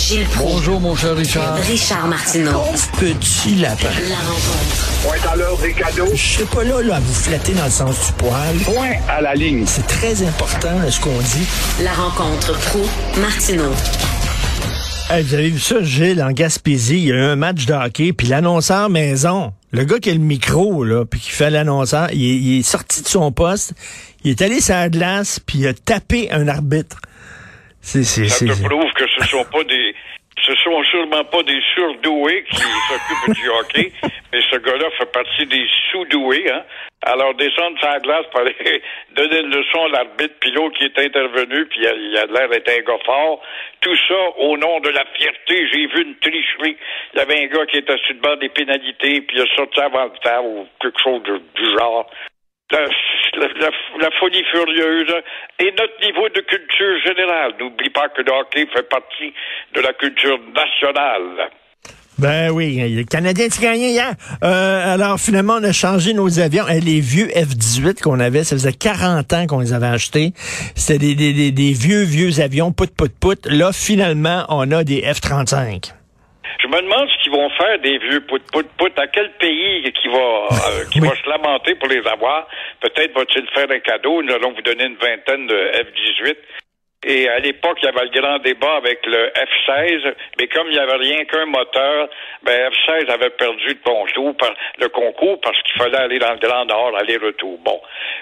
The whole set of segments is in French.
Gilles Proulx. Bonjour, mon cher Richard. Richard Martineau. Petit lapin. La rencontre. Point à l'heure des cadeaux. Je serai pas là, là à vous flatter dans le sens du poil. Point à la ligne. C'est très important là, ce qu'on dit. La rencontre pro martineau Hey, vous avez vu ça, Gilles, en Gaspésie, il y a eu un match de hockey, puis l'annonceur maison, le gars qui a le micro, là, puis qui fait l'annonceur, il, est- il est sorti de son poste, il est allé sur la glace, puis il a tapé un arbitre. C'est, c'est, Ça te prouve que ce sont pas des, ce sont sûrement pas des surdoués qui s'occupent du hockey, mais ce gars-là fait partie des sous-doués, hein. Alors, descendre sur la glace pour aller donner une leçon à l'arbitre, puis l'autre qui est intervenu, puis il a, l'air d'être un gars fort. Tout ça au nom de la fierté. J'ai vu une tricherie. Il y avait un gars qui était sur le bord des pénalités, puis il a sorti avant le temps, ou quelque chose de- du genre. La, folie furieuse et notre niveau de culture générale. N'oublie pas que le hockey fait partie de la culture nationale. Ben oui, le Canadien a gagné hier. Euh, alors finalement, on a changé nos avions. Eh, les vieux F-18 qu'on avait, ça faisait 40 ans qu'on les avait achetés. C'était des, des, vieux, vieux avions, pout, pout, pout. Là, finalement, on a des F-35. Je me demande ce qu'ils vont faire des vieux pout pout pout. À quel pays qui va euh, qui Oui. va se lamenter pour les avoir? Peut-être va-t-il faire un cadeau. Nous allons vous donner une vingtaine de F-18. Et à l'époque, il y avait le grand débat avec le F-16, mais comme il n'y avait rien qu'un moteur, ben F-16 avait perdu le concours, par, le concours parce qu'il fallait aller dans le Grand Nord, aller-retour. Bon.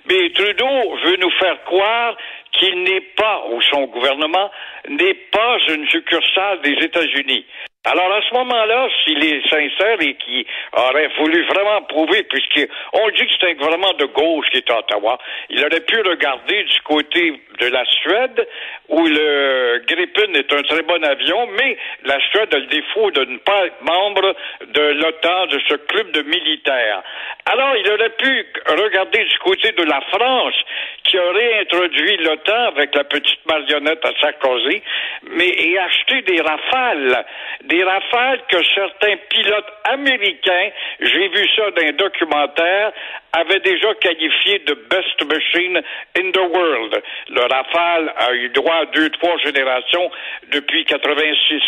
Mais Trudeau veut nous faire croire qu'il n'est pas, ou son gouvernement, n'est pas une succursale des États-Unis. Alors à ce moment-là, s'il est sincère et qu'il aurait voulu vraiment prouver, puisqu'on dit que c'est un gouvernement de gauche qui est à Ottawa, il aurait pu regarder du côté de la Suède, où le Gripen est un très bon avion, mais la Suède a le défaut de ne pas être membre de l'OTAN, de ce club de militaires. Alors il aurait pu regarder du côté de la France, qui aurait introduit l'OTAN avec la petite marionnette à Sarkozy, mais et acheter des rafales, des rafales que certains pilotes américains, j'ai vu ça dans un documentaire, avaient déjà qualifié de best machine in the world. Le Rafale a eu droit à deux, trois générations depuis 86.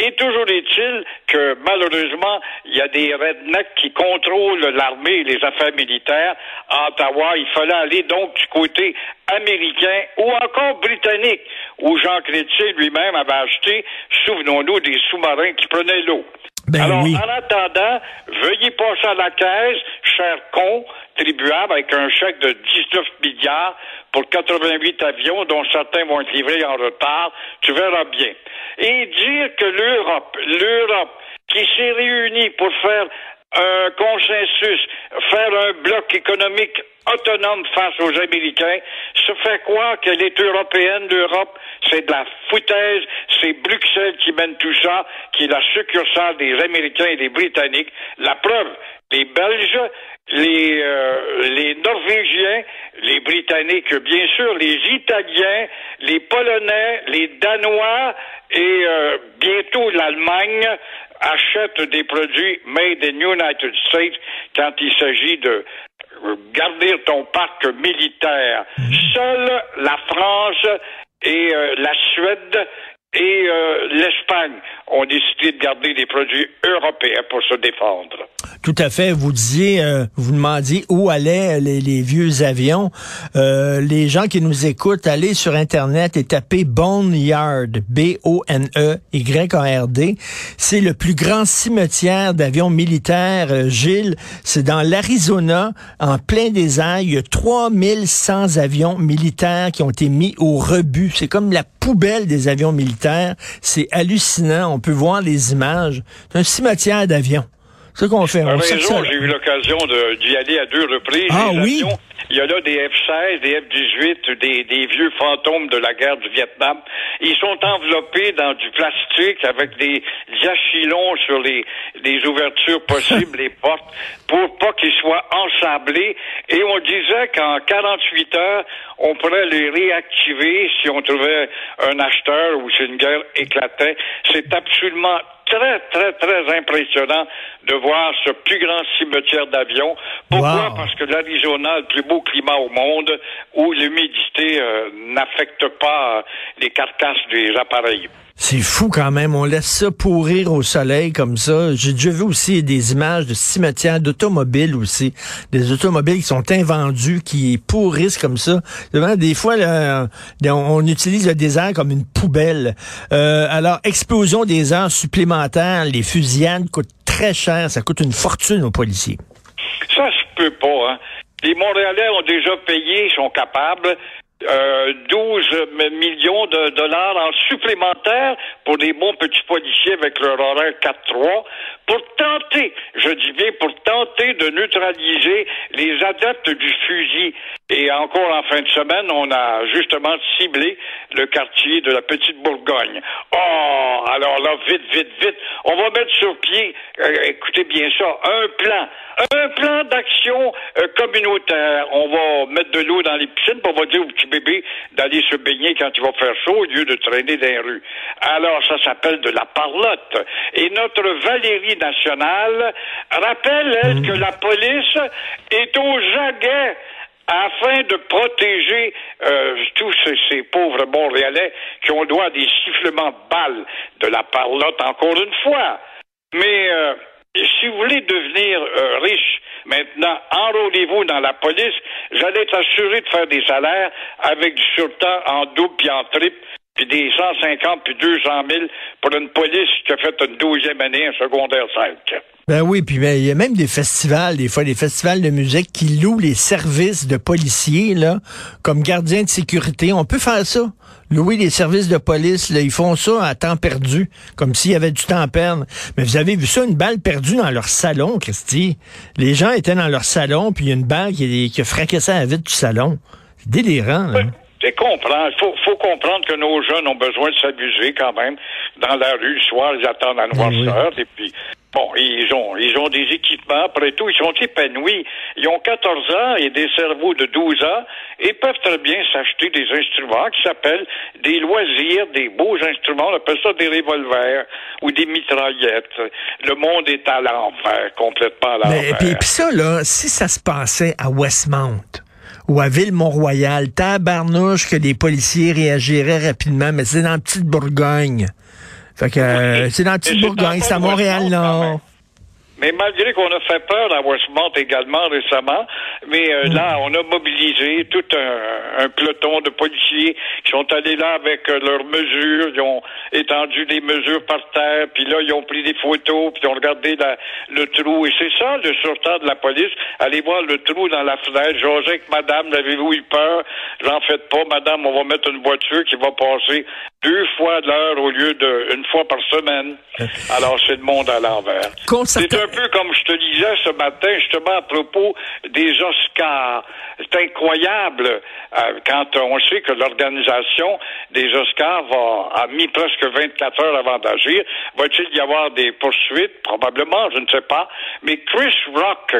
Et toujours est-il que malheureusement, il y a des rednecks qui contrôlent l'armée et les affaires militaires à Ottawa. Il fallait aller donc du côté américain ou encore britannique, où Jean Chrétien lui-même avait acheté, souvenons-nous, des sous-marins qui prenaient l'eau. Ben Alors, oui. en attendant, veuillez passer à la caisse, cher con, tribuable, avec un chèque de 19 milliards pour 88 avions, dont certains vont être livrés en retard. Tu verras bien. Et dire que l'Europe, l'Europe, qui s'est réunie pour faire un consensus, faire un bloc économique autonome face aux Américains, se fait croire qu'elle est européenne, l'Europe. C'est de la foutaise. C'est Bruxelles qui mène tout ça, qui est la succursale des Américains et des Britanniques. La preuve, les Belges, les, euh, les Norvégiens, les Britanniques, bien sûr, les Italiens, les Polonais, les Danois et euh, bientôt l'Allemagne achètent des produits made in United States quand il s'agit de garder ton parc militaire. Seule la France et euh, la Suède et euh, l'Espagne ont décidé de garder des produits européens pour se défendre. Tout à fait. Vous disiez, euh, vous demandiez où allaient les, les vieux avions. Euh, les gens qui nous écoutent, allez sur Internet et tapez Boneyard, B-O-N-E-Y-A-R-D. C'est le plus grand cimetière d'avions militaires, euh, Gilles. C'est dans l'Arizona, en plein désert. Il y a 3100 avions militaires qui ont été mis au rebut. C'est comme la poubelle des avions militaires. C'est hallucinant. On peut voir les images. C'est un cimetière d'avions. C'est ce qu'on fait. On raison, ça- j'ai eu l'occasion d'y aller à deux reprises. Ah oui? Il y a là des F-16, des F-18, des, des vieux fantômes de la guerre du Vietnam. Ils sont enveloppés dans du plastique avec des diachylons sur les, les ouvertures possibles, les portes, pour pas qu'ils soient ensablés. Et on disait qu'en 48 heures, on pourrait les réactiver si on trouvait un acheteur ou si une guerre éclatait. C'est absolument très, très, très impressionnant de voir ce plus grand cimetière d'avions. Pourquoi? Wow. Parce que l'Arizona a le plus beau climat au monde où l'humidité euh, n'affecte pas les carcasses des appareils. C'est fou quand même. On laisse ça pourrir au soleil comme ça. J'ai déjà vu aussi des images de cimetières, d'automobiles aussi. Des automobiles qui sont invendus, qui pourrissent comme ça. Des fois, là, on utilise le désert comme une poubelle. Euh, alors, explosion des heures supplémentaires, les fusillades coûtent très cher. Ça coûte une fortune aux policiers. Ça se peut pas. Hein. Les Montréalais ont déjà payé, sont capables. 12 euh, millions de dollars en supplémentaire pour des bons petits policiers avec leur horaire 4-3 pour tenter, je dis bien pour tenter de neutraliser les adeptes du fusil. Et encore en fin de semaine, on a justement ciblé le quartier de la Petite Bourgogne. Oh, alors là, vite, vite, vite, on va mettre sur pied, euh, écoutez bien ça, un plan, un plan d'action euh, communautaire. On va mettre de l'eau dans les piscines, pour on va dire au petit bébé d'aller se baigner quand il va faire chaud au lieu de traîner dans les rues. Alors, ça s'appelle de la parlotte. Et notre Valérie nationale rappelle, elle, mm. que la police est aux aguets afin de protéger euh, tous ces, pauvres Montréalais qui ont droit à des sifflements de balles de la parlotte encore une fois. Mais euh, si vous voulez devenir euh, riche, maintenant, enrôlez-vous dans la police. J'allais être assuré de faire des salaires avec du surtemps en double puis en triple puis des 150 puis 200 000 pour une police qui a fait une douzième année en secondaire 5. Ben oui, puis ben, il y a même des festivals, des fois des festivals de musique qui louent les services de policiers, là, comme gardiens de sécurité. On peut faire ça. Louer les services de police, là, ils font ça à temps perdu, comme s'il y avait du temps à perdre. Mais vous avez vu ça, une balle perdue dans leur salon, Christy. Les gens étaient dans leur salon, puis il y a une balle qui, qui a fracassé la vitre du salon. C'est délirant, là. C'est comprendre. Il faut, faut, comprendre que nos jeunes ont besoin de s'abuser quand même. Dans la rue, le soir, ils attendent la ben noirceur. Et puis, bon, ils ont, ils ont des équipements. Après tout, ils sont épanouis. Ils ont 14 ans et des cerveaux de 12 ans et peuvent très bien s'acheter des instruments qui s'appellent des loisirs, des beaux instruments. On appelle ça des revolvers ou des mitraillettes. Le monde est à l'envers, complètement à l'envers. Et puis ça, là, si ça se passait à Westmount, ou à Ville-Mont-Royal, tabarnouche que les policiers réagiraient rapidement, mais c'est dans la petite Bourgogne. Fait que euh, c'est dans la petite Bourgogne, c'est à Montréal-Nord. Mais malgré qu'on a fait peur à Westmont également récemment, mais euh, mm. là, on a mobilisé tout un, peloton de policiers qui sont allés là avec euh, leurs mesures, ils ont étendu des mesures par terre, puis là, ils ont pris des photos, puis ils ont regardé le trou. Et c'est ça, le sortant de la police. Allez voir le trou dans la fenêtre. José, madame, avez-vous eu peur? J'en faites pas, madame, on va mettre une voiture qui va passer deux fois de l'heure au lieu d'une fois par semaine. Alors, c'est le monde à l'envers. C'est un peu comme je te disais ce matin, justement, à propos des Oscars. C'est incroyable euh, quand on sait que l'organisation des Oscars va, a mis presque 24 heures avant d'agir. Va-t-il y avoir des poursuites? Probablement, je ne sais pas. Mais Chris Rock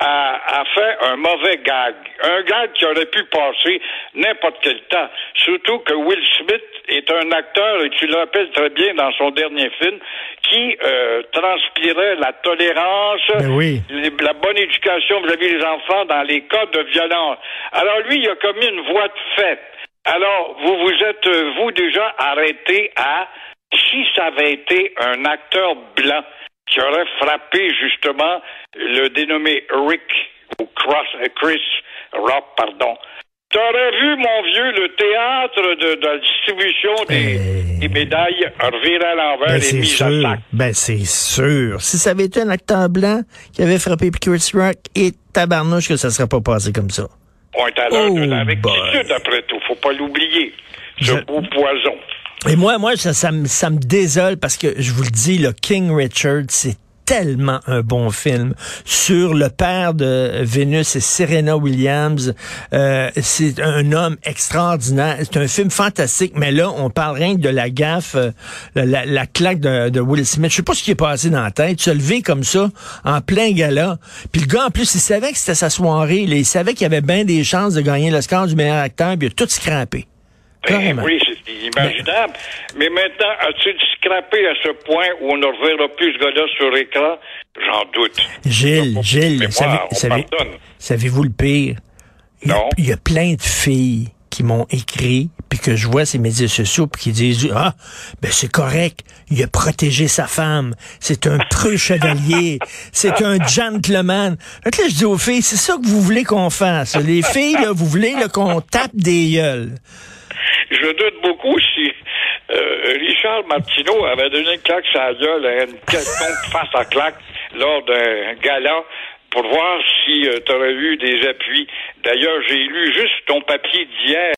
a, a, fait un mauvais gag. Un gag qui aurait pu passer n'importe quel temps. Surtout que Will Smith est un acteur, et tu le rappelles très bien dans son dernier film, qui euh, transpirait la tolérance, ben la bonne éducation vis-à-vis des enfants dans les cas de violence. Alors lui, il a commis une voie de fait. Alors, vous vous êtes, euh, vous, déjà arrêté à si ça avait été un acteur blanc qui aurait frappé justement le dénommé Rick ou euh, Chris Rock, pardon. T'aurais vu, mon vieux, le théâtre de, la distribution des, ben, médailles revirer à l'envers ben, et mises à sac. Ben, c'est sûr. Si ça avait été un acteur blanc qui avait frappé Chris Rock et tabarnouche que ça serait pas passé comme ça. On est à l'heure de la oh, rectitude, après tout. Faut pas l'oublier. Ce beau poison. Et moi, moi, ça, ça, me, ça me désole parce que je vous le dis, le King Richard, c'est tellement un bon film sur le père de Vénus et Serena Williams. Euh, c'est un homme extraordinaire. C'est un film fantastique, mais là, on parle rien de la gaffe, euh, la, la, claque de, de, Will Smith. Je sais pas ce qui est passé dans la tête. Se lever comme ça, en plein gala. Puis le gars, en plus, il savait que c'était sa soirée. il savait qu'il avait bien des chances de gagner le score du meilleur acteur, puis il a tout scrappé. Ben, oui, c'est imaginable. Mais maintenant, as-tu scrappé à ce point où on ne reverra plus ce gars-là sur l'écran? J'en doute. Gilles, Gilles, savez, vous le pire? Il y, a, il y a plein de filles qui m'ont écrit puis que je vois ces médias sociaux, puis qui disent, ah, ben c'est correct, il a protégé sa femme, c'est un preux chevalier, c'est un gentleman. Là, je dis aux filles, c'est ça que vous voulez qu'on fasse. Les filles, là, vous voulez là, qu'on tape des gueules. Je doute beaucoup si euh, Richard Martineau avait donné une claque la gueule à une quelconque face à claque lors d'un gala pour voir si tu aurais eu des appuis. D'ailleurs, j'ai lu juste ton papier d'hier.